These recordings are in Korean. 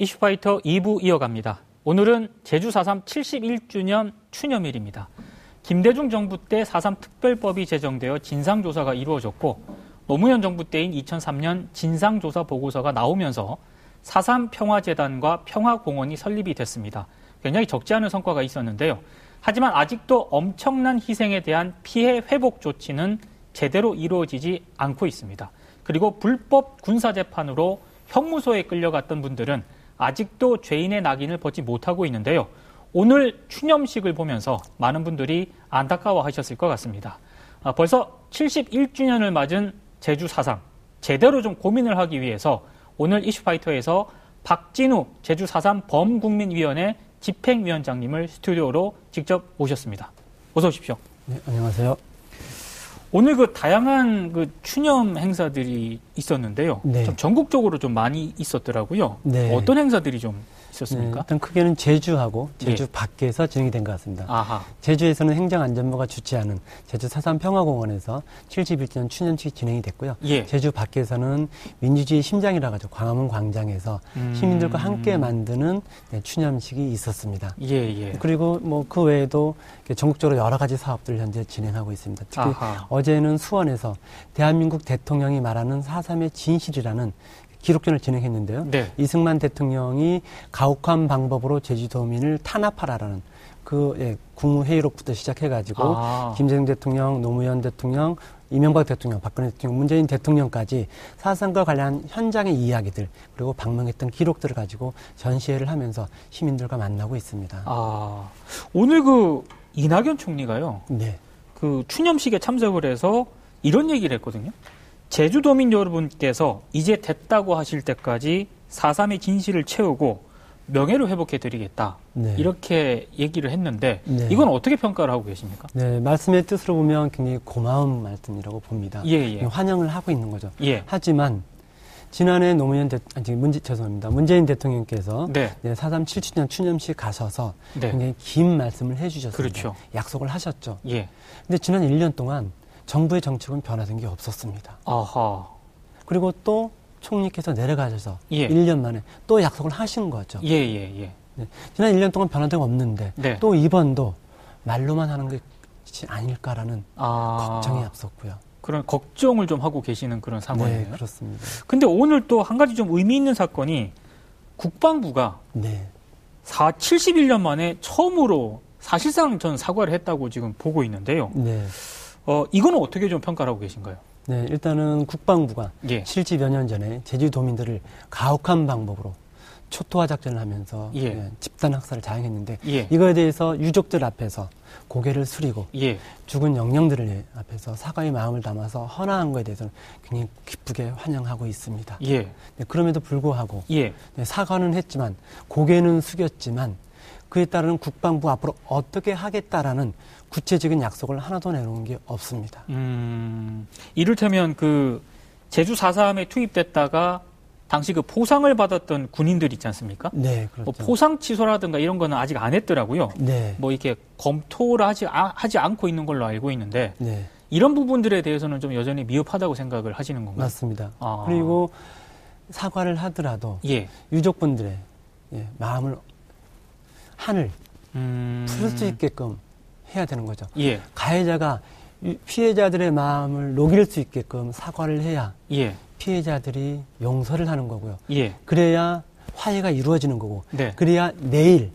이슈파이터 2부 이어갑니다. 오늘은 제주 4.3 71주년 추념일입니다. 김대중 정부 때 4.3 특별법이 제정되어 진상조사가 이루어졌고 노무현 정부 때인 2003년 진상조사 보고서가 나오면서 4.3 평화재단과 평화공원이 설립이 됐습니다. 굉장히 적지 않은 성과가 있었는데요. 하지만 아직도 엄청난 희생에 대한 피해 회복 조치는 제대로 이루어지지 않고 있습니다. 그리고 불법 군사재판으로 형무소에 끌려갔던 분들은 아직도 죄인의 낙인을 벗지 못하고 있는데요. 오늘 추념식을 보면서 많은 분들이 안타까워 하셨을 것 같습니다. 아, 벌써 71주년을 맞은 제주 사상, 제대로 좀 고민을 하기 위해서 오늘 이슈파이터에서 박진우 제주 사상 범국민위원회 집행위원장님을 스튜디오로 직접 모셨습니다. 어서 오십시오. 네, 안녕하세요. 오늘 그 다양한 그 추념 행사들이 있었는데요. 네. 좀 전국적으로 좀 많이 있었더라고요. 네. 어떤 행사들이 좀 있었습니까? 네, 일단 크게는 제주하고 제주 예. 밖에서 진행이 된 것 같습니다. 아하. 제주에서는 행정안전부가 주최하는 제주 사산 평화공원에서 71주년 추념식이 진행이 됐고요. 예. 제주 밖에서는 민주주의 심장이라 가지고 광화문 광장에서 음. 시민들과 함께 만드는 네, 추념식이 있었습니다. 예, 예. 그리고 뭐 그 외에도 전국적으로 여러 가지 사업들을 현재 진행하고 있습니다. 특히 아하. 어제는 수원에서 대한민국 대통령이 말하는 4.3의 진실이라는 기록전을 진행했는데요. 네. 이승만 대통령이 가혹한 방법으로 제주도민을 탄압하라라는 그 예, 국무회의록부터 시작해가지고 아. 김대중 대통령, 노무현 대통령, 이명박 대통령, 박근혜 대통령, 문재인 대통령까지 사상과 관련 현장의 이야기들 그리고 방문했던 기록들을 가지고 전시회를 하면서 시민들과 만나고 있습니다. 아, 오늘 그 이낙연 총리가요. 네. 그 추념식에 참석을 해서 이런 얘기를 했거든요. 제주도민 여러분께서 이제 됐다고 하실 때까지 4.3의 진실을 채우고 명예를 회복해 드리겠다. 네. 이렇게 얘기를 했는데 네. 이건 어떻게 평가를 하고 계십니까? 네, 말씀의 뜻으로 보면 굉장히 고마운 말씀이라고 봅니다. 예, 예. 환영을 하고 있는 거죠. 예. 하지만 지난해 노무현 대, 아니, 문제, 죄송합니다. 문재인 대통령께서 네. 네, 4.3 7주년 추념식 가셔서 네. 굉장히 긴 말씀을 해주셨습니다. 그렇죠. 약속을 하셨죠. 예. 근데 지난 1년 동안 정부의 정책은 변화된 게 없었습니다. 아하. 그리고 또 총리께서 내려가셔서 예. 1년 만에 또 약속을 하신 거죠. 예, 예, 예. 네. 지난 1년 동안 변화된 게 없는데 네. 또 이번도 말로만 하는 것이 아닐까라는 아. 걱정이 앞섰고요. 그런 걱정을 좀 하고 계시는 그런 상황이에요. 네, 그렇습니다. 근데 오늘 또 한 가지 좀 의미 있는 사건이 국방부가 네. 4, 71년 만에 처음으로 사실상 전 사과를 했다고 지금 보고 있는데요. 네. 어, 이거는 어떻게 좀 평가를 하고 계신가요? 네, 일단은 국방부가 예. 실제 몇년 전에 제주도민들을 가혹한 방법으로 초토화 작전을 하면서 예. 예, 집단 학살을 자행했는데 예. 이거에 대해서 유족들 앞에서 고개를 숙이고 예. 죽은 영령들을 앞에서 사과의 마음을 담아서 헌화한 것에 대해서는 굉장히 기쁘게 환영하고 있습니다. 예. 네, 그럼에도 불구하고 예. 네, 사과는 했지만 고개는 숙였지만 그에 따른 국방부 앞으로 어떻게 하겠다라는 구체적인 약속을 하나도 내놓은 게 없습니다. 음, 이를테면 그 제주 4.3에 투입됐다가 당시 그 포상을 받았던 군인들 있지 않습니까? 네, 그렇죠. 뭐 포상 취소라든가 이런 거는 아직 안 했더라고요. 네. 뭐 이렇게 검토를 하지, 아, 하지 않고 있는 걸로 알고 있는데 네. 이런 부분들에 대해서는 좀 여전히 미흡하다고 생각을 하시는 건가요? 맞습니다. 아. 그리고 사과를 하더라도 예. 유족분들의 예, 마음을 한을 음... 풀 수 있게끔 해야 되는 거죠. 예. 가해자가 피해자들의 마음을 녹일 수 있게끔 사과를 해야 예. 피해자들이 용서를 하는 거고요. 예. 그래야 화해가 이루어지는 거고. 네. 그래야 내일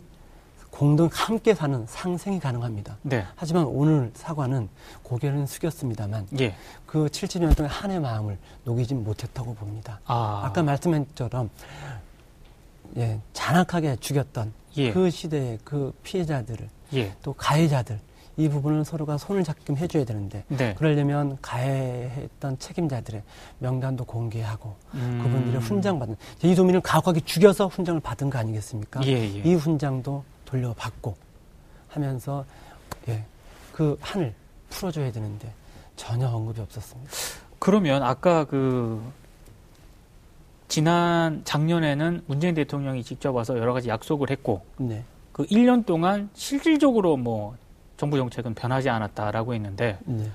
공동 함께 사는 상생이 가능합니다. 네. 하지만 오늘 사과는 고개는 숙였습니다만 예. 그 70년 동안 한의 마음을 녹이지 못했다고 봅니다. 아. 까 말씀한 것처럼 예, 잔악하게 죽였던 예. 그 시대의 그 피해자들을 예. 또 가해자들 이 부분을 서로가 손을 잡게끔 해줘야 되는데 네. 그러려면 가해했던 책임자들의 명단도 공개하고 음. 그분들의 훈장 받은 제주도민을 가혹하게 죽여서 훈장을 받은 거 아니겠습니까? 예, 예. 이 훈장도 돌려받고 하면서 예, 그 한을 풀어줘야 되는데 전혀 언급이 없었습니다. 그러면 아까 그 지난 작년에는 문재인 대통령이 직접 와서 여러 가지 약속을 했고 네. 그 1년 동안 실질적으로 뭐 정부 정책은 변하지 않았다라고 했는데 네.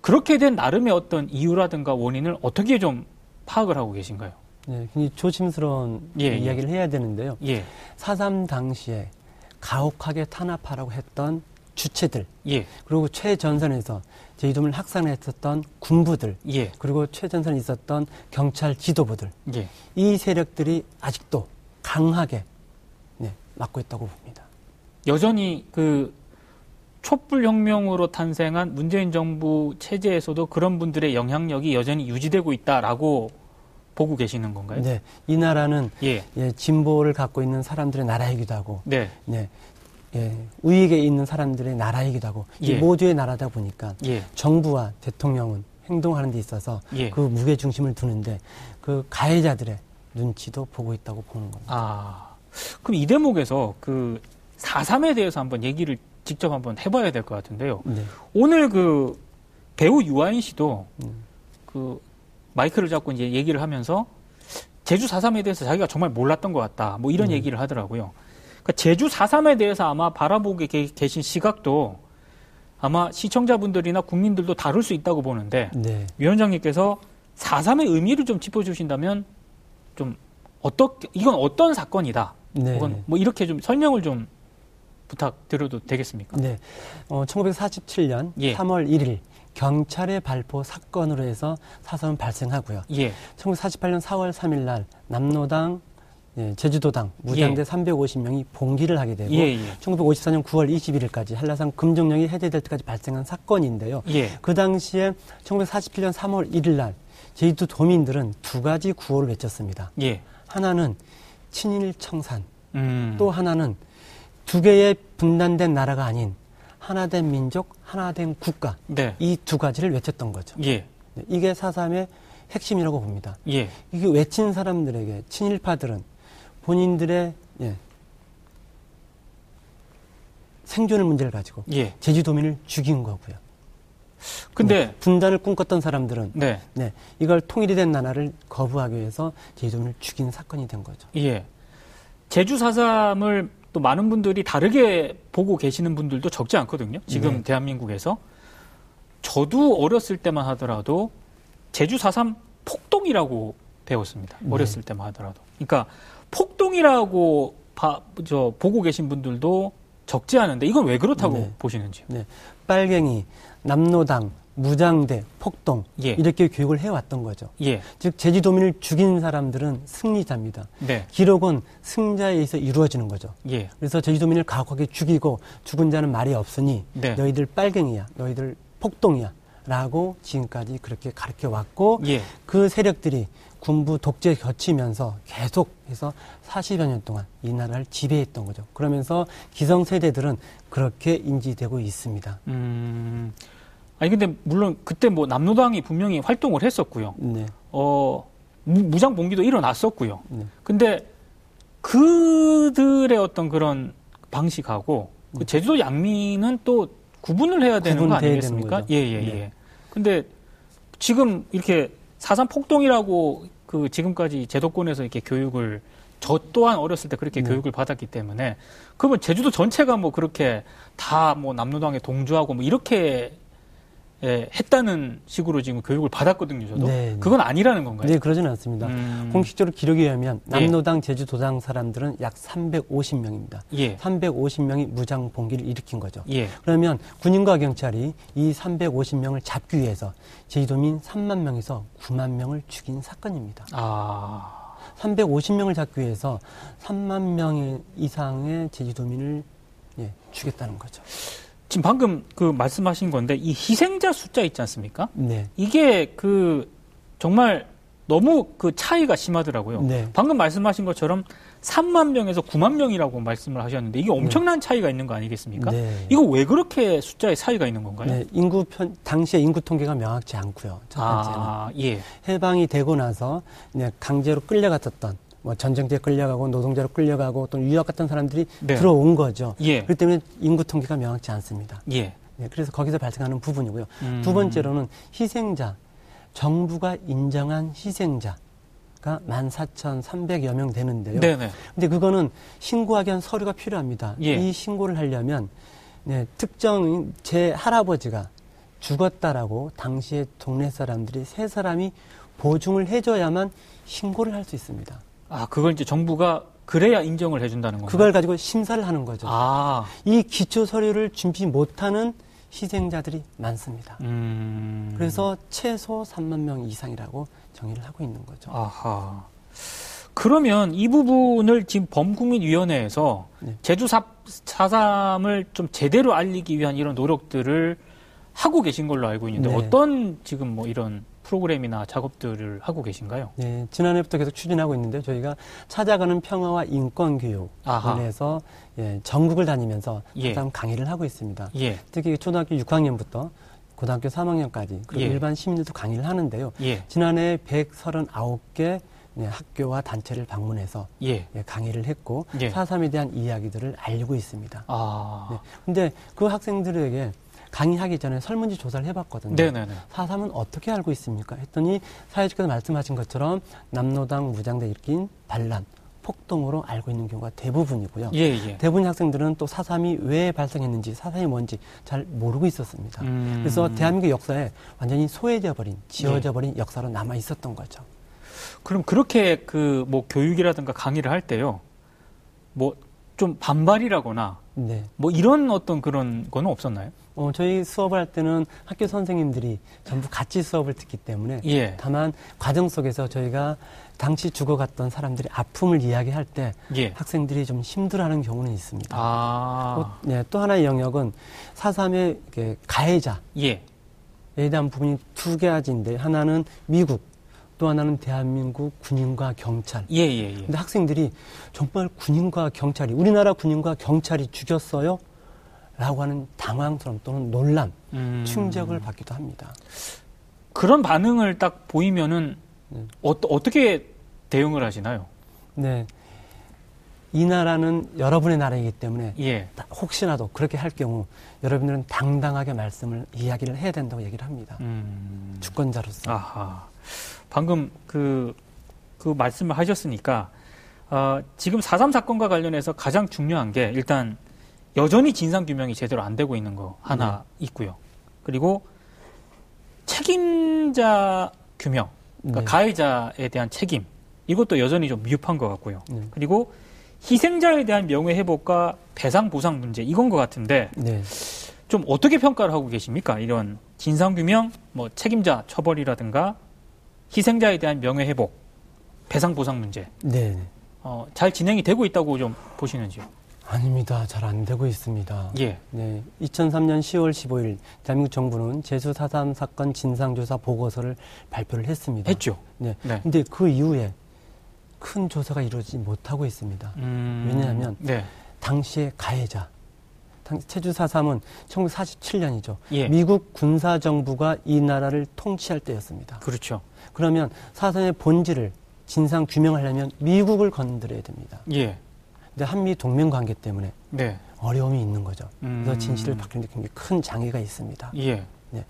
그렇게 된 나름의 어떤 이유라든가 원인을 어떻게 좀 파악을 하고 계신가요? 네, 굉장히 조심스러운 예, 예. 이야기를 예. 해야 되는데요. 예. 4.3 당시에 가혹하게 탄압하라고 했던 주체들, 예. 그리고 최전선에서 제이돔을 학살했었던 군부들, 예. 그리고 최전선에 있었던 경찰 지도부들, 예. 이 세력들이 아직도 강하게 네, 맡고 있다고 봅니다. 여전히 그 촛불 혁명으로 탄생한 문재인 정부 체제에서도 그런 분들의 영향력이 여전히 유지되고 있다라고 보고 계시는 건가요? 네. 이 나라는 예. 예 진보를 갖고 있는 사람들의 나라이기도 하고 네. 네. 예, 우익에 있는 사람들의 나라이기도 하고 예. 모두의 나라다 보니까 예. 정부와 대통령은 행동하는 데 있어서 예. 그 무게 중심을 두는데 그 가해자들의 눈치도 보고 있다고 보는 겁니다. 아, 그럼 이 대목에서 그 4.3에 대해서 한번 얘기를 직접 한번 해봐야 될 것 같은데요. 네. 오늘 그 배우 유아인 씨도 음. 그 마이크를 잡고 이제 얘기를 하면서 제주 4.3에 대해서 자기가 정말 몰랐던 것 같다. 뭐 이런 음. 얘기를 하더라고요. 그러니까 제주 4.3에 대해서 아마 바라보게 계신 시각도 아마 시청자분들이나 국민들도 다를 수 있다고 보는데 네. 위원장님께서 4.3의 의미를 좀 짚어주신다면 좀 어떻게 이건 어떤 사건이다. 네. 혹은 뭐 이렇게 좀 설명을 좀 부탁드려도 되겠습니까? 네. 어, 1947년 예. 3월 1일 경찰의 발포 사건으로 해서 사선은 발생하고요. 예. 1948년 4월 3일 날 남로당 예, 제주도당 무장대 예. 350명이 봉기를 하게 되고 예, 예. 1954년 9월 21일까지 한라산 금정령이 해제될 때까지 발생한 사건인데요. 예. 그 당시에 1947년 3월 1일 날 제주도 도민들은 두 가지 구호를 외쳤습니다. 예. 하나는 친일 청산, 음. 또 하나는 두 개의 분단된 나라가 아닌 하나된 민족, 하나된 국가 네. 이두 가지를 외쳤던 거죠. 예. 네, 이게 사삼의 핵심이라고 봅니다. 예. 이게 외친 사람들에게 친일파들은 본인들의 예, 생존의 문제를 가지고 예. 제주도민을 죽인 거고요. 근데 네, 분단을 꿈꿨던 사람들은 네. 네. 이걸 통일이 된 나라를 거부하기 위해서 제주도민을 죽인 사건이 된 거죠. 예. 제주 사삼을 또 많은 분들이 다르게 보고 계시는 분들도 적지 않거든요. 지금 네. 대한민국에서. 저도 어렸을 때만 하더라도 제주 4.3 폭동이라고 배웠습니다. 네. 어렸을 때만 하더라도. 그러니까 폭동이라고 바, 저, 보고 계신 분들도 적지 않은데 이건 왜 그렇다고 네. 보시는지요? 네. 빨갱이, 남노당, 무장대, 폭동 예. 이렇게 교육을 해왔던 거죠. 예. 즉 제주도민을 죽인 사람들은 승리자입니다. 네. 기록은 승자에 의해서 이루어지는 거죠. 예. 그래서 제주도민을 가혹하게 죽이고 죽은 자는 말이 없으니 네. 너희들 빨갱이야, 너희들 폭동이야. 라고 지금까지 그렇게 가르쳐 왔고 예. 그 세력들이 군부 독재 거치면서 계속해서 40여 년 동안 이 나라를 지배했던 거죠. 그러면서 기성 세대들은 그렇게 인지되고 있습니다. 음, 아니 근데 물론 그때 뭐 남노당이 분명히 활동을 했었고요. 네. 어 무, 장 봉기도 일어났었고요. 네. 근데 그들의 어떤 그런 방식하고 그 네. 제주도 양민은 또 구분을 해야 되는 거 아니겠습니까? 예예예. 예, 예, 네. 예. 근데 지금 이렇게 사상 폭동이라고 그 지금까지 제도권에서 이렇게 교육을 저 또한 어렸을 때 그렇게 네. 교육을 받았기 때문에 그러면 제주도 전체가 뭐 그렇게 다 뭐 남로당에 동조하고 뭐 이렇게 예, 했다는 식으로 지금 교육을 받았거든요, 저도. 네, 네. 그건 아니라는 건가요? 네, 그러지는 않습니다. 음... 공식적으로 기록에 의하면 예. 남노당, 제주도당 사람들은 약 350명입니다. 예. 350명이 무장 봉기를 일으킨 거죠. 예. 그러면 군인과 경찰이 이 350명을 잡기 위해서 제주도민 3만 명에서 9만 명을 죽인 사건입니다. 아... 350명을 잡기 위해서 3만 명 이상의 제주도민을 예, 죽였다는 거죠. 지금 방금 그 말씀하신 건데 이 희생자 숫자 있지 않습니까? 네. 이게 그 정말 너무 그 차이가 심하더라고요. 네. 방금 말씀하신 것처럼 3만 명에서 9만 명이라고 말씀을 하셨는데 이게 엄청난 네. 차이가 있는 거 아니겠습니까? 네. 이거 왜 그렇게 숫자의 차이가 있는 건가요? 네. 인구 편 당시에 인구 통계가 명확치 않고요. 첫 번째는 아, 예. 해방이 되고 나서 강제로 끌려갔었던 뭐 전쟁터에 끌려가고 노동자로 끌려가고 또 유학 같은 사람들이 네. 들어온 거죠. 예. 그렇기 때문에 인구 통계가 명확치 않습니다. 예. 네, 그래서 거기서 발생하는 부분이고요. 음. 두 번째로는 희생자, 정부가 인정한 희생자. 가 14,300여 명 되는데요. 네네. 근데 그거는 신고하기 위한 서류가 필요합니다. 예. 이 신고를 하려면 네, 특정 제 할아버지가 죽었다라고 당시에 동네 사람들이 세 사람이 보증을 해줘야만 신고를 할 수 있습니다. 아, 그걸 이제 정부가 그래야 인정을 해준다는 건가요? 그걸 가지고 심사를 하는 거죠. 아. 이 기초 서류를 준비 못하는 희생자들이 많습니다. 음... 그래서 최소 3만 명 이상이라고 정의를 하고 있는 거죠. 아하. 그러면 이 부분을 지금 범국민위원회에서 네. 제주 4.3을 좀 제대로 알리기 위한 이런 노력들을 하고 계신 걸로 알고 있는데 네. 어떤 지금 뭐 이런 프로그램이나 작업들을 하고 계신가요? 네, 지난해부터 계속 추진하고 있는데 저희가 찾아가는 평화와 인권 교육원에서 예, 전국을 다니면서 예. 강의를 하고 있습니다. 예. 특히 초등학교 6학년부터 고등학교 3학년까지 그리고 예. 일반 시민들도 강의를 하는데요. 예. 지난해 139개 네, 학교와 단체를 방문해서 예. 예, 강의를 했고 예. 4.3에 대한 이야기들을 알리고 있습니다. 아. 네. 근데 그 학생들에게 강의하기 전에 설문지 조사를 해봤거든요. 네네네. 4.3은 어떻게 알고 있습니까? 했더니 사회주께서 말씀하신 것처럼 남노당 무장대 일으킨 반란, 폭동으로 알고 있는 경우가 대부분이고요. 예, 예. 대부분 학생들은 또 4.3이 왜 발생했는지, 4.3이 뭔지 잘 모르고 있었습니다. 음. 그래서 대한민국 역사에 완전히 소외져 버린, 지워져 버린 예. 역사로 남아 있었던 거죠. 그럼 그렇게 그 뭐 교육이라든가 강의를 할 때요. 뭐 좀 반발이라거나 네. 뭐 이런 어떤 그런 거는 없었나요? 어, 저희 수업을 할 때는 학교 선생님들이 전부 같이 수업을 듣기 때문에 예. 다만 과정 속에서 저희가 당시 죽어갔던 사람들의 아픔을 이야기할 때 예. 학생들이 좀 힘들어하는 경우는 있습니다. 아. 또, 네, 또 하나의 영역은 사삼의 가해자에 예. 대한 부분이 두 가지인데 하나는 미국 또 하나는 대한민국 군인과 경찰. 예, 예, 예. 근데 학생들이 정말 군인과 경찰이, 우리나라 군인과 경찰이 죽였어요? 라고 하는 당황스러움 또는 논란, 음. 충격을 받기도 합니다. 그런 반응을 딱 보이면은 네. 어, 어떻게 대응을 하시나요? 네. 이 나라는 여러분의 나라이기 때문에 예. 혹시라도 그렇게 할 경우 여러분들은 당당하게 말씀을 이야기를 해야 된다고 얘기를 합니다. 음. 주권자로서. 아하. 방금 그, 그 말씀을 하셨으니까, 어, 지금 4.3 사건과 관련해서 가장 중요한 게 일단 여전히 진상규명이 제대로 안 되고 있는 거 하나 네. 있고요. 그리고 책임자 규명, 그러니까 네. 가해자에 대한 책임, 이것도 여전히 좀 미흡한 것 같고요. 네. 그리고 희생자에 대한 명예 회복과 배상 보상 문제, 이건 것 같은데, 네. 좀 어떻게 평가를 하고 계십니까? 이런 진상 규명, 뭐 책임자 처벌이라든가 희생자에 대한 명예 회복, 배상 보상 문제. 네. 어, 잘 진행이 되고 있다고 좀 보시는지요? 아닙니다. 잘 안 되고 있습니다. 예. 네. 2003년 10월 15일 대한민국 정부는 제주 4.3 사건 진상조사 보고서를 발표를 했습니다. 했죠. 네. 네. 근데 그 이후에 큰 조사가 이루어지지 못하고 있습니다. 음... 왜냐하면 네. 당시의 가해자, 체주 4.3은 1947년이죠. 예. 미국 군사 정부가 이 나라를 통치할 때였습니다. 그렇죠. 그러면 사상의 본질을 진상 규명하려면 미국을 건드려야 됩니다. 예. 근데 한미 동맹 관계 때문에 네. 어려움이 있는 거죠. 음. 그래서 진실을 밝히는 데 굉장히 큰 장애가 있습니다. 예. 네.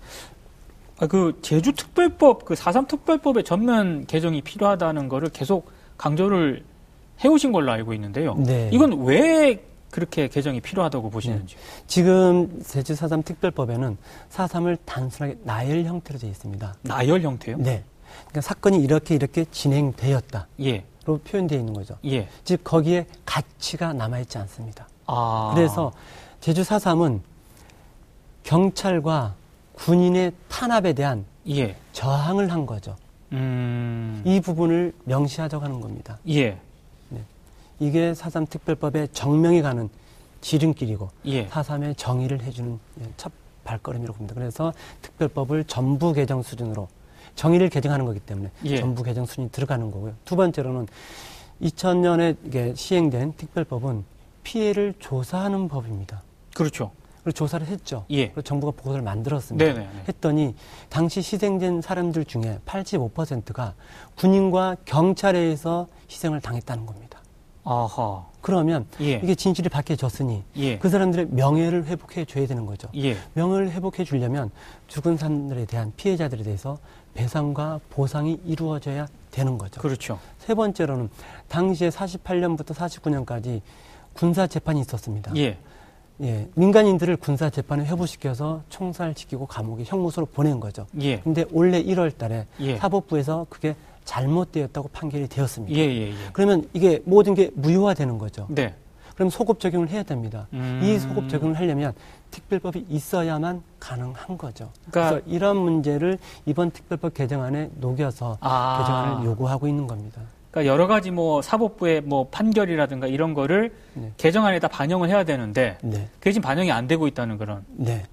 아, 그 제주 특별법, 그4.3 특별법의 전면 개정이 필요하다는 거를 계속 강조를 해오신 걸로 알고 있는데요. 네. 이건 왜 그렇게 개정이 필요하다고 보시는지? 네. 지금 제주 4.3 특별법에는 4.3을 단순하게 나열 형태로 되어 있습니다. 나열 형태요? 네. 그러니까 사건이 이렇게 이렇게 진행되었다. 예. 로 표현되어 있는 거죠. 예. 즉 거기에 가치가 남아 있지 않습니다. 아. 그래서 제주 4.3은 경찰과 군인의 탄압에 대한 예. 저항을 한 거죠. 음... 이 부분을 명시하자고 하는 겁니다. 예. 네. 이게 4.3 특별법의 정명이 가는 지름길이고 예. 4.3의 정의를 해주는 첫 발걸음이라고 봅니다. 그래서 특별법을 전부 개정 수준으로 정의를 개정하는 거기 때문에 예. 전부 개정 순위 들어가는 거고요. 두 번째로는 2000년에 시행된 특별법은 피해를 조사하는 법입니다. 그렇죠. 그리고 조사를 했죠. 예. 그리고 정부가 보고서를 만들었습니다. 네네네. 했더니 당시 희생된 사람들 중에 85%가 군인과 경찰에 의해서 희생을 당했다는 겁니다. 아하. 그러면 예. 이게 진실이 밝혀졌으니 예. 그 사람들의 명예를 회복해 줘야 되는 거죠. 예. 명예를 회복해 주려면 죽은 사람들에 대한 피해자들에 대해서 배상과 보상이 이루어져야 되는 거죠. 그렇죠. 세 번째로는 당시에 48년부터 49년까지 군사 재판이 있었습니다. 예. 예, 민간인들을 군사 재판에 회부시켜서 총살시키고 감옥에 형무소로 보낸 거죠. 예. 근데 올해 1월 달에 예. 사법부에서 그게 잘못되었다고 판결이 되었습니다. 예, 예, 예. 그러면 이게 모든 게 무효화되는 거죠. 네. 그럼 소급 적용을 해야 됩니다. 음. 이 소급 적용을 하려면 특별법이 있어야만 가능한 거죠. 그러니까 그래서 이런 문제를 이번 특별법 개정안에 녹여서 아. 개정안을 요구하고 있는 겁니다. 그러니까 여러 가지 뭐 사법부의 뭐 판결이라든가 이런 거를 네. 개정안에다 반영을 해야 되는데 네. 그게 지금 반영이 안 되고 있다는 그런. 네.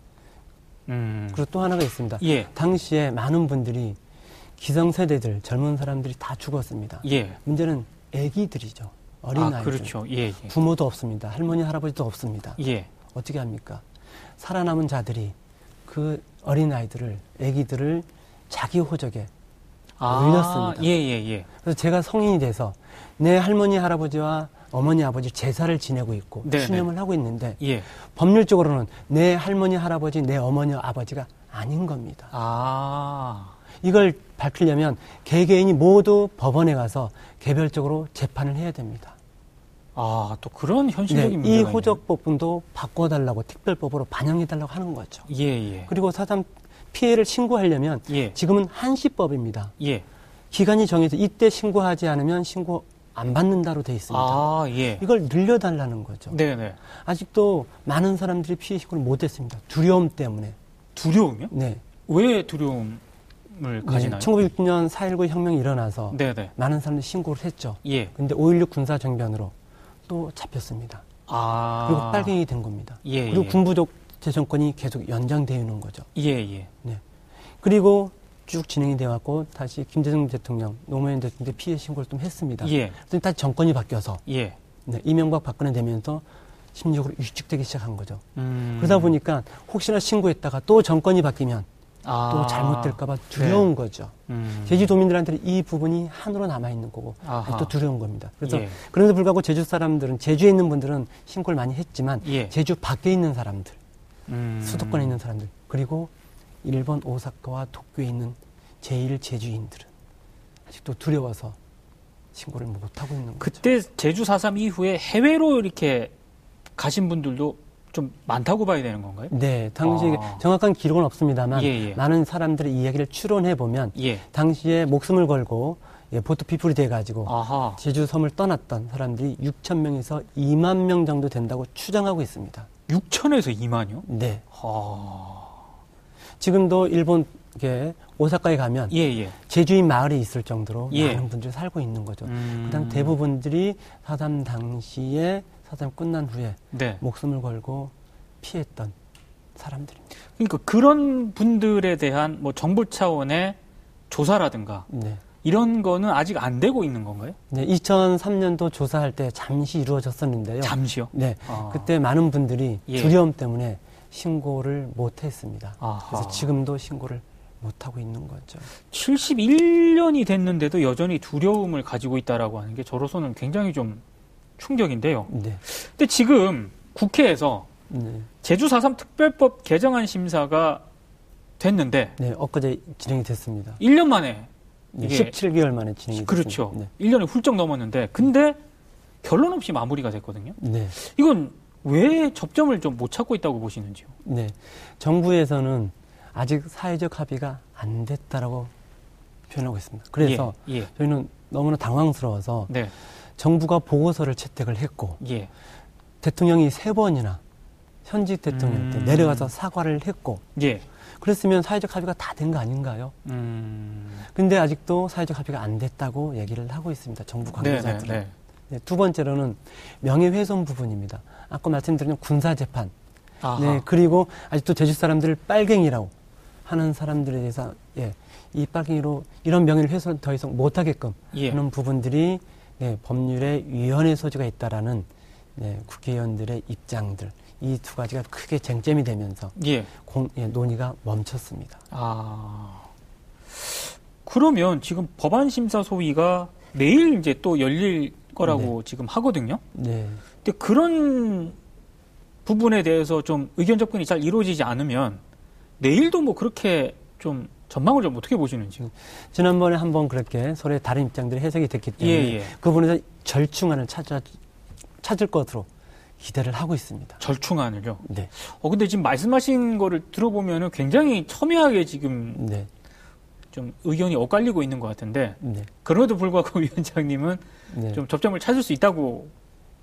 음. 그리고 또 하나가 있습니다. 예. 당시에 많은 분들이 기성세대들 젊은 사람들이 다 죽었습니다. 예. 문제는 아기들이죠. 어린아이들. 아, 그렇죠. 예, 예. 부모도 없습니다. 할머니 할아버지도 없습니다. 예. 어떻게 합니까? 살아남은 자들이 그 어린 아이들을 아기들을 자기 호적에 아, 올렸습니다. 예, 예, 예. 그래서 제가 성인이 돼서 내 할머니 할아버지와 어머니 아버지 제사를 지내고 있고. 네. 추념을 하고 있는데 예. 법률적으로는 내 할머니 할아버지 내 어머니 아버지가 아닌 겁니다. 아. 이걸 밝히려면 개개인이 모두 법원에 가서 개별적으로 재판을 해야 됩니다. 아, 또 그런 현실적인 네, 이 호적법분도 바꿔달라고 특별법으로 반영해달라고 하는 거죠. 예, 예. 그리고 사람 피해를 신고하려면 예. 지금은 한시법입니다. 예. 기간이 정해져 이때 신고하지 않으면 신고 안 받는다로 돼 있습니다. 아, 예. 이걸 늘려달라는 거죠. 네네. 네. 아직도 많은 사람들이 피해 신고를 못했습니다. 두려움 때문에. 두려움이요? 네. 왜 두려움? 을 가지나요? 네, 1960년 4.19 혁명이 일어나서 네네. 많은 사람들이 신고를 했죠. 예. 근데 5.16 군사 정변으로 또 잡혔습니다. 아. 그리고 빨갱이 된 겁니다. 예, 그리고 예. 군부족 재정권이 계속 연장되어 있는 거죠. 예, 예. 네. 그리고 쭉 진행이 되어 왔고 다시 김대중 대통령, 노무현 대통령 피해 신고를 좀 했습니다. 예. 그랬더니 다시 정권이 바뀌어서 예. 네, 이명박 박근혜 되면서 심리적으로 위축되기 시작한 거죠. 음. 그러다 보니까 혹시나 신고했다가 또 정권이 바뀌면 아. 또 잘못될까봐 두려운 네. 거죠. 음. 제주도민들한테는 이 부분이 한으로 남아있는 거고 또 두려운 겁니다. 그래서 예. 그런데 불구하고 제주 사람들은 제주에 있는 분들은 신고를 많이 했지만 예. 제주 밖에 있는 사람들, 음. 수도권에 있는 사람들 그리고 일본 오사카와 도쿄에 있는 제1 제주인들은 아직도 두려워서 신고를 못 하고 있는 거죠. 그때 제주 4.3 이후에 해외로 이렇게 가신 분들도 좀 많다고 봐야 되는 건가요? 네, 당시에 아. 정확한 기록은 없습니다만 예, 예. 많은 사람들의 이야기를 추론해 보면 예. 당시에 목숨을 걸고 예, 보트 피플이 돼가지고 제주 섬을 떠났던 사람들이 6천 명에서 2만 명 정도 된다고 추정하고 있습니다. 6천에서 2만요? 네. 아. 지금도 일본 게 오사카에 가면 예, 예. 제주인 마을이 있을 정도로 예. 많은 분들이 살고 있는 거죠. 음. 그다음 대부분들이 사담 당시에 사담 끝난 후에 네. 목숨을 걸고 피했던 사람들입니다. 그러니까 그런 분들에 대한 뭐 정부 차원의 조사라든가 네. 이런 거는 아직 안 되고 있는 건가요? 네, 2003년도 조사할 때 잠시 이루어졌었는데요. 잠시요? 네, 아. 그때 많은 분들이 예. 두려움 때문에 신고를 못 했습니다. 아하. 그래서 지금도 신고를 못 하고 있는 거죠. 71년이 됐는데도 여전히 두려움을 가지고 있다라고 하는 게 저로서는 굉장히 좀 충격인데요. 네. 근데 지금 국회에서 네. 제주 4.3 특별법 개정안 심사가 됐는데 네, 엊그제 진행이 됐습니다. 1년 만에 네, 이게 17개월 만에 진행이 그렇죠. 됐습니다. 네. 1년이 훌쩍 넘었는데 근데 결론 없이 마무리가 됐거든요. 네. 이건 왜 접점을 좀 못 찾고 있다고 보시는지요? 네. 정부에서는 아직 사회적 합의가 안 됐다라고 표현하고 있습니다. 그래서 예, 예. 저희는 너무나 당황스러워서 네. 정부가 보고서를 채택을 했고 예. 대통령이 세 번이나 현직 대통령한테 음. 내려가서 사과를 했고 예. 그랬으면 사회적 합의가 다 된 거 아닌가요? 음. 근데 아직도 사회적 합의가 안 됐다고 얘기를 하고 있습니다. 정부 관계자들은. 네, 네, 네. 네, 두 번째로는 명예훼손 부분입니다. 아까 말씀드린 군사재판. 네, 그리고 아직도 제주 사람들을 빨갱이라고 하는 사람들에 대해서, 예, 이 빨갱이로 이런 명예를 훼손 더 이상 못하게끔 예. 하는 부분들이 네, 법률에 위헌의 소지가 있다라는 네, 국회의원들의 입장들 이 두 가지가 크게 쟁점이 되면서 예. 공, 예, 논의가 멈췄습니다. 아 그러면 지금 법안 심사 소위가 내일 이제 또 열릴 거라고 네. 지금 하거든요. 네. 근데 그런 부분에 대해서 좀 의견 접근이 잘 이루어지지 않으면 내일도 뭐 그렇게 좀 전망을 좀 어떻게 보시는지. 지난번에 한번 그렇게 서로의 다른 입장들이 해석이 됐기 때문에 예, 예. 그 부분에서 절충안을 찾아, 찾을 것으로 기대를 하고 있습니다. 절충안을요? 네. 어, 근데 지금 말씀하신 거를 들어보면은 굉장히 첨예하게 지금 네. 좀 의견이 엇갈리고 있는 것 같은데 네. 그럼에도 불구하고 위원장님은 네. 좀 접점을 찾을 수 있다고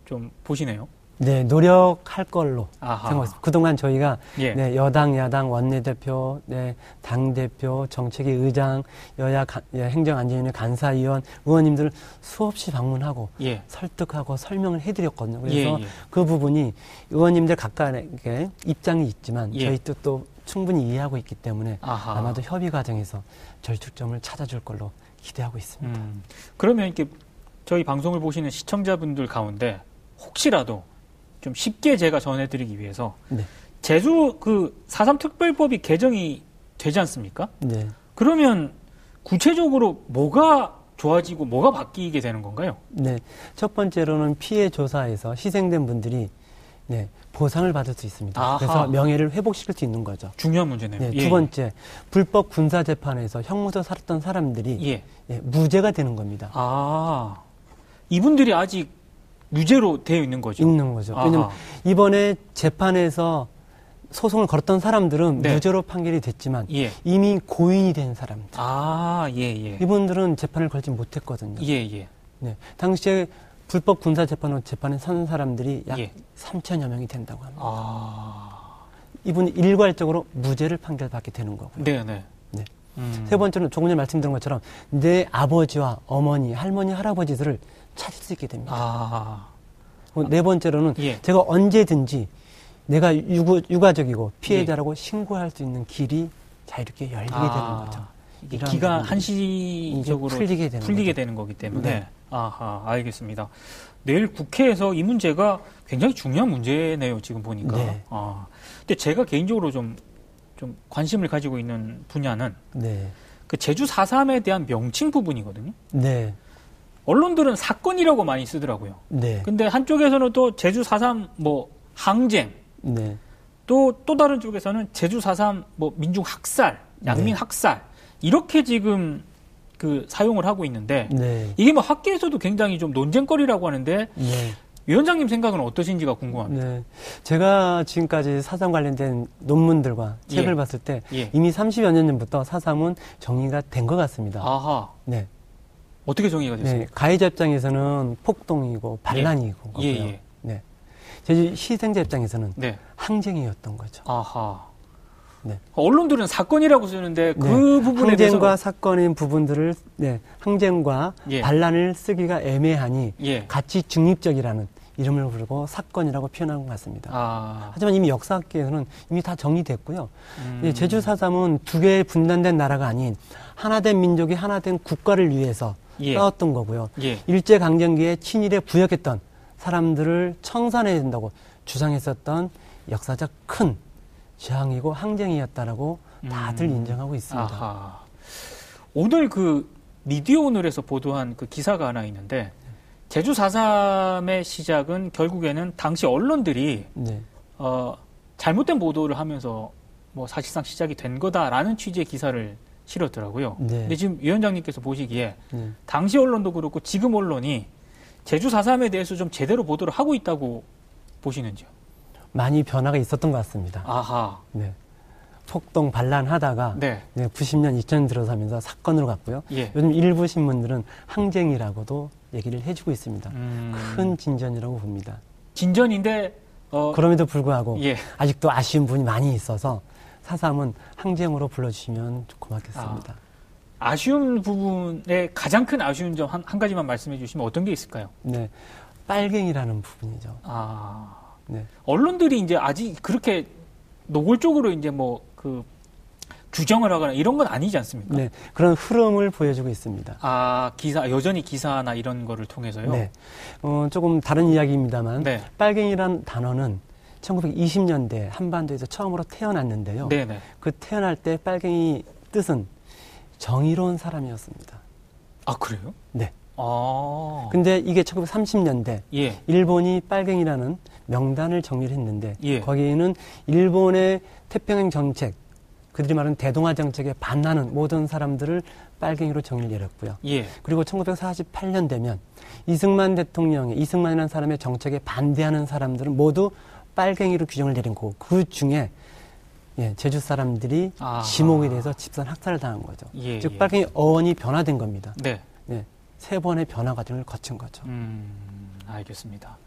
좀 보시네요. 네, 노력할 걸로 생각했습니다. 그동안 저희가 예. 네, 여당, 야당, 원내대표, 네, 당대표, 정책위 의장, 여야 가, 예, 행정안전위원회 간사위원, 의원님들 수없이 방문하고 예. 설득하고 설명을 해드렸거든요. 그래서 예, 예. 그 부분이 의원님들 각각의 입장이 있지만 예. 저희 뜻도 충분히 이해하고 있기 때문에 아하. 아마도 협의 과정에서 절충점을 찾아줄 걸로 기대하고 있습니다. 음, 그러면 이렇게 저희 방송을 보시는 시청자분들 가운데 혹시라도 좀 쉽게 제가 전해드리기 위해서 네. 제주 그 4.3 특별법이 개정이 되지 않습니까? 네. 그러면 구체적으로 뭐가 좋아지고 뭐가 바뀌게 되는 건가요? 네. 첫 번째로는 피해 조사에서 희생된 분들이 네, 보상을 받을 수 있습니다. 아하. 그래서 명예를 회복시킬 수 있는 거죠. 중요한 문제네요. 네, 두 예. 번째, 불법 군사 재판에서 형무소 살았던 사람들이 예. 예, 무죄가 되는 겁니다. 아, 이분들이 아직 무죄로 되어 있는 거죠. 있는 거죠. 아하. 왜냐면 이번에 재판에서 소송을 걸었던 사람들은 네. 무죄로 판결이 됐지만 예. 이미 고인이 된 사람들. 아, 예, 예. 이분들은 재판을 걸지 못했거든요. 예, 예. 네. 당시에 불법 군사 재판으로 재판에 선 사람들이 약 예. 3천여 명이 된다고 합니다. 아. 이분 일괄적으로 무죄를 판결받게 되는 거고요. 네, 네. 네. 음. 세 번째는 조금 전에 말씀드린 것처럼 내 아버지와 어머니, 할머니, 할아버지들을 찾을 수 있게 됩니다. 아. 어, 네 번째로는 예. 제가 언제든지 내가 유구, 유가족이고 피해자라고 예. 신고할 수 있는 길이 자유롭게 열리게 아. 되는 거죠. 기가 한시적으로 풀리게 되는, 풀리게 되는 거기 때문에 네. 아하 알겠습니다. 내일 국회에서 이 문제가 굉장히 중요한 문제네요. 지금 보니까. 네. 아 근데 제가 개인적으로 좀 좀 관심을 가지고 있는 분야는 네. 그 제주 4.3에 대한 명칭 부분이거든요. 네. 언론들은 사건이라고 많이 쓰더라고요. 네. 근데 한쪽에서는 또 제주 4.3 뭐 항쟁. 네. 또, 또 다른 쪽에서는 제주 4.3 뭐 민중 학살, 양민 네. 학살. 이렇게 지금 그 사용을 하고 있는데 네. 이게 뭐 학계에서도 굉장히 좀 논쟁거리라고 하는데 네. 위원장님 생각은 어떠신지가 궁금합니다. 네. 제가 지금까지 사상 관련된 논문들과 책을 예. 봤을 때 예. 이미 30여 년 전부터 사삼은 정의가 된 것 같습니다. 아하. 네. 어떻게 정의가 됐어요? 네, 가해자 입장에서는 폭동이고 반란이고 예. 예, 예. 네. 제주 희생자 입장에서는 네. 항쟁이었던 거죠. 아하. 네. 언론들은 사건이라고 쓰는데 그 네. 부분에 항쟁과 대해서... 사건인 부분들을 네, 항쟁과 예. 반란을 쓰기가 애매하니 예. 가치 중립적이라는 이름을 부르고 사건이라고 표현한 것 같습니다. 아. 하지만 이미 역사학계에서는 이미 다 정리됐고요. 음. 제주 사삼은 두 개의 분단된 나라가 아닌 하나된 민족이 하나된 국가를 위해서 예. 싸웠던 거고요. 예. 일제 강점기에 친일에 부역했던 사람들을 청산해야 된다고 주장했었던 역사적 큰 저항이고 항쟁이었다라고 다들 음. 인정하고 있습니다. 아하. 오늘 그 미디어 오늘에서 보도한 그 기사가 하나 있는데 제주 4.3의 시작은 결국에는 당시 언론들이 네. 어, 잘못된 보도를 하면서 뭐 사실상 시작이 된 거다라는 취지의 기사를 실었더라고요. 네. 근데 지금 위원장님께서 보시기에 네. 당시 언론도 그렇고 지금 언론이 제주 4.3에 대해서 좀 제대로 보도를 하고 있다고 보시는지요? 많이 변화가 있었던 것 같습니다. 아하. 네. 폭동 반란하다가 네. 네, 90년 2000년 들어서면서 사건으로 갔고요. 예. 요즘 일부 신문들은 항쟁이라고도 얘기를 해주고 있습니다. 음... 큰 진전이라고 봅니다. 진전인데 어... 그럼에도 불구하고 예. 아직도 아쉬운 부분이 많이 있어서 사삼은 항쟁으로 불러주시면 고맙겠습니다. 아, 쉬운 부분에 가장 큰 아쉬운 점 한 가지만 말씀해 주시면 어떤 게 있을까요? 네. 빨갱이라는 부분이죠. 아. 네. 언론들이 이제 아직 그렇게 노골적으로 이제 뭐 그 규정을 하거나 이런 건 아니지 않습니까? 네. 그런 흐름을 보여주고 있습니다. 아, 기사, 여전히 기사나 이런 거를 통해서요? 네. 어, 조금 다른 이야기입니다만, 네. 빨갱이란 단어는 1920년대 한반도에서 처음으로 태어났는데요. 네네. 그 태어날 때 빨갱이 뜻은 정의로운 사람이었습니다. 아, 그래요? 네. 아. 근데 이게 1930년대 예. 일본이 빨갱이라는 명단을 정리를 했는데 예. 거기에는 일본의 태평양 정책 그들이 말하는 대동아 정책에 반하는 모든 사람들을 빨갱이로 정리를 내렸고요. 예. 그리고 1948년 되면 이승만 대통령의 이승만이라는 사람의 정책에 반대하는 사람들은 모두 빨갱이로 규정을 내린 거고 그 중에 예, 제주 사람들이 아하. 지목에 대해서 집단 학살을 당한 거죠. 예, 즉 예. 빨갱이 어원이 변화된 겁니다. 네. 네. 세 번의 변화 과정을 거친 거죠. 음, 알겠습니다.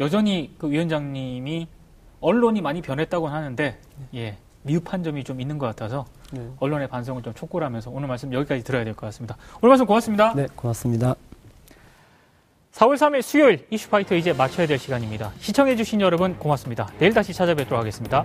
여전히 그 위원장님이 언론이 많이 변했다고 하는데 네. 예, 미흡한 점이 좀 있는 것 같아서 네. 언론의 반성을 좀 촉구를 하면서 오늘 말씀 여기까지 들어야 될 것 같습니다. 오늘 말씀 고맙습니다. 네, 고맙습니다. 4월 3일 수요일 이슈파이터 이제 마쳐야 될 시간입니다. 시청해주신 여러분 고맙습니다. 내일 다시 찾아뵙도록 하겠습니다.